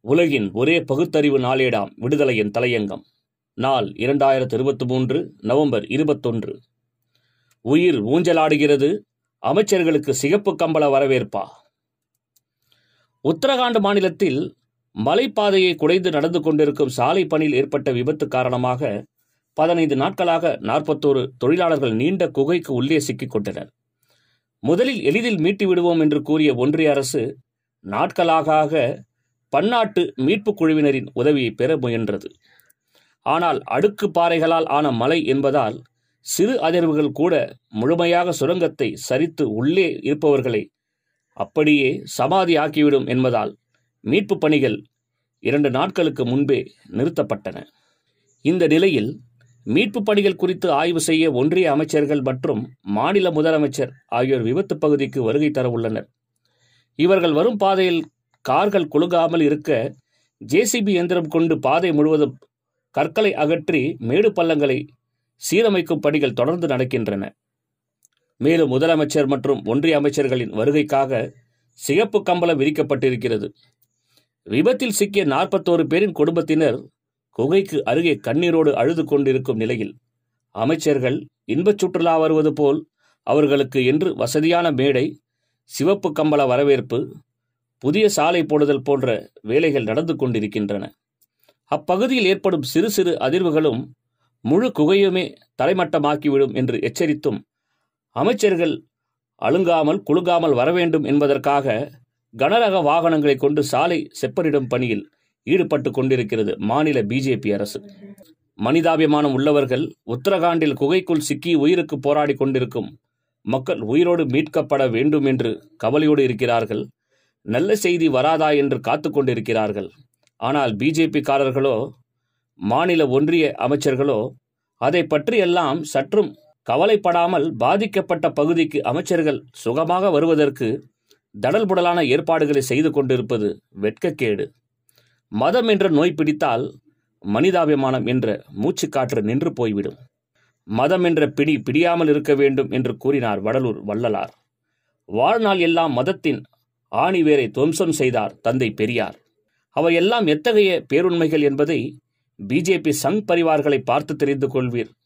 உலகின் ஒரே பகுத்தறிவு நாளேடாம் விடுதலையின் தலையங்கம். நாள் இரண்டாயிரத்து இருபத்தி மூன்று நவம்பர் இருபத்தொன்று. உயிர் ஊஞ்சலாடுகிறது அமைச்சர்களுக்கு சிகப்பு கம்பள வரவேற்பா. உத்தரகாண்ட் மாநிலத்தில் மலைப்பாதையை குடைந்து நடந்து கொண்டிருக்கும் சாலை பணியில் ஏற்பட்ட விபத்து காரணமாக பதினைந்து நாட்களாக நாற்பத்தோரு தொழிலாளர்கள் நீண்ட குகைக்கு உள்ளே சிக்கிக் கொண்டனர். முதலில் எளிதில் மீட்டு விடுவோம் என்று கூறிய ஒன்றிய அரசு நாட்களாக பன்னாட்டு மீட்புக் குழுவினரின் உதவியை பெற முயன்றது. ஆனால் அடுக்கு பாறைகளால் ஆன மலை என்பதால் சிறு அதிர்வுகள் கூட முழுமையாக சுரங்கத்தை சரித்து உள்ளே இருப்பவர்களை அப்படியே சமாதி ஆக்கிவிடும் என்பதால் மீட்பு பணிகள் இரண்டு நாட்களுக்கு முன்பே நிறுத்தப்பட்டன. இந்த நிலையில் மீட்பு பணிகள் குறித்து ஆய்வு செய்ய ஒன்றிய அமைச்சர்கள் மற்றும் மாநில முதலமைச்சர் ஆகியோர் விபத்து பகுதிக்கு வருகை தர உள்ளனர் இவர்கள் வரும் பாதையில் கார்கள் குலுங்காமல் இருக்க ஜேசிபி எந்திரம் கொண்டு பாதை முழுவதும் கற்களை அகற்றி மேடு பள்ளங்களை சீரமைக்கும் பணிகள் தொடர்ந்து நடக்கின்றன. மேலும் முதலமைச்சர் மற்றும் ஒன்றிய அமைச்சர்களின் வருகைக்காக சிகப்பு கம்பளம் விரிக்கப்பட்டிருக்கிறது. விபத்தில் சிக்கிய நாற்பத்தோரு பேரின் குடும்பத்தினர் குகைக்கு அருகே கண்ணீரோடு அழுது கொண்டிருக்கும் நிலையில் அமைச்சர்கள் இன்பச் சுற்றுலா வருவது போல் அவர்களுக்கு என்று வசதியான மேடை சிவப்பு கம்பள வரவேற்பு புதிய சாலை போடுதல் போன்ற வேலைகள் நடந்து கொண்டிருக்கின்றன. அப்பகுதியில் ஏற்படும் சிறு சிறு அதிர்வுகளும் முழு குகையுமே தலைமட்டமாக்கிவிடும் என்று எச்சரித்தும் அமைச்சர்கள் அழுங்காமல் குலுங்காமல் வரவேண்டும் என்பதற்காக கனரக வாகனங்களை கொண்டு சாலை செப்பனிடும் பணியில் ஈடுபட்டு கொண்டிருக்கிறது மாநில பிஜேபி அரசு. மனிதாபிமானம் உள்ளவர்கள் உத்தரகாண்டில் குகைக்குள் சிக்கி உயிருக்கு போராடி கொண்டிருக்கும் மக்கள் உயிரோடு மீட்கப்பட வேண்டும் என்று கவலையோடு இருக்கிறார்கள். நல்ல செய்தி வராதா என்று காத்து கொண்டிருக்கிறார்கள். ஆனால் பிஜேபிக்காரர்களோ மாநில ஒன்றிய அமைச்சர்களோ அதை பற்றியெல்லாம் சற்றும் கவலைப்படாமல் பாதிக்கப்பட்ட பகுதிக்கு அமைச்சர்கள் சுகமாக வருவதற்கு தடல்புடலான ஏற்பாடுகளை செய்து கொண்டிருப்பது வெட்கக்கேடு. மதம் என்ற நோய் பிடித்தால் மனிதாபிமானம் என்ற மூச்சுக்காற்று நின்று போய்விடும். மதம் என்ற பிடி பிடியாமல் இருக்க வேண்டும் என்று கூறினார் வடலூர் வள்ளலார். வாழ்நாள் எல்லாம் மதத்தின் ஆணிவேரை துவம்சம் செய்தார் தந்தை பெரியார். அவையெல்லாம் எத்தகைய பேருண்மைகள் என்பதை பிஜேபி சங் பரிவார்களை பார்த்து தெரிந்து கொள்வீர்.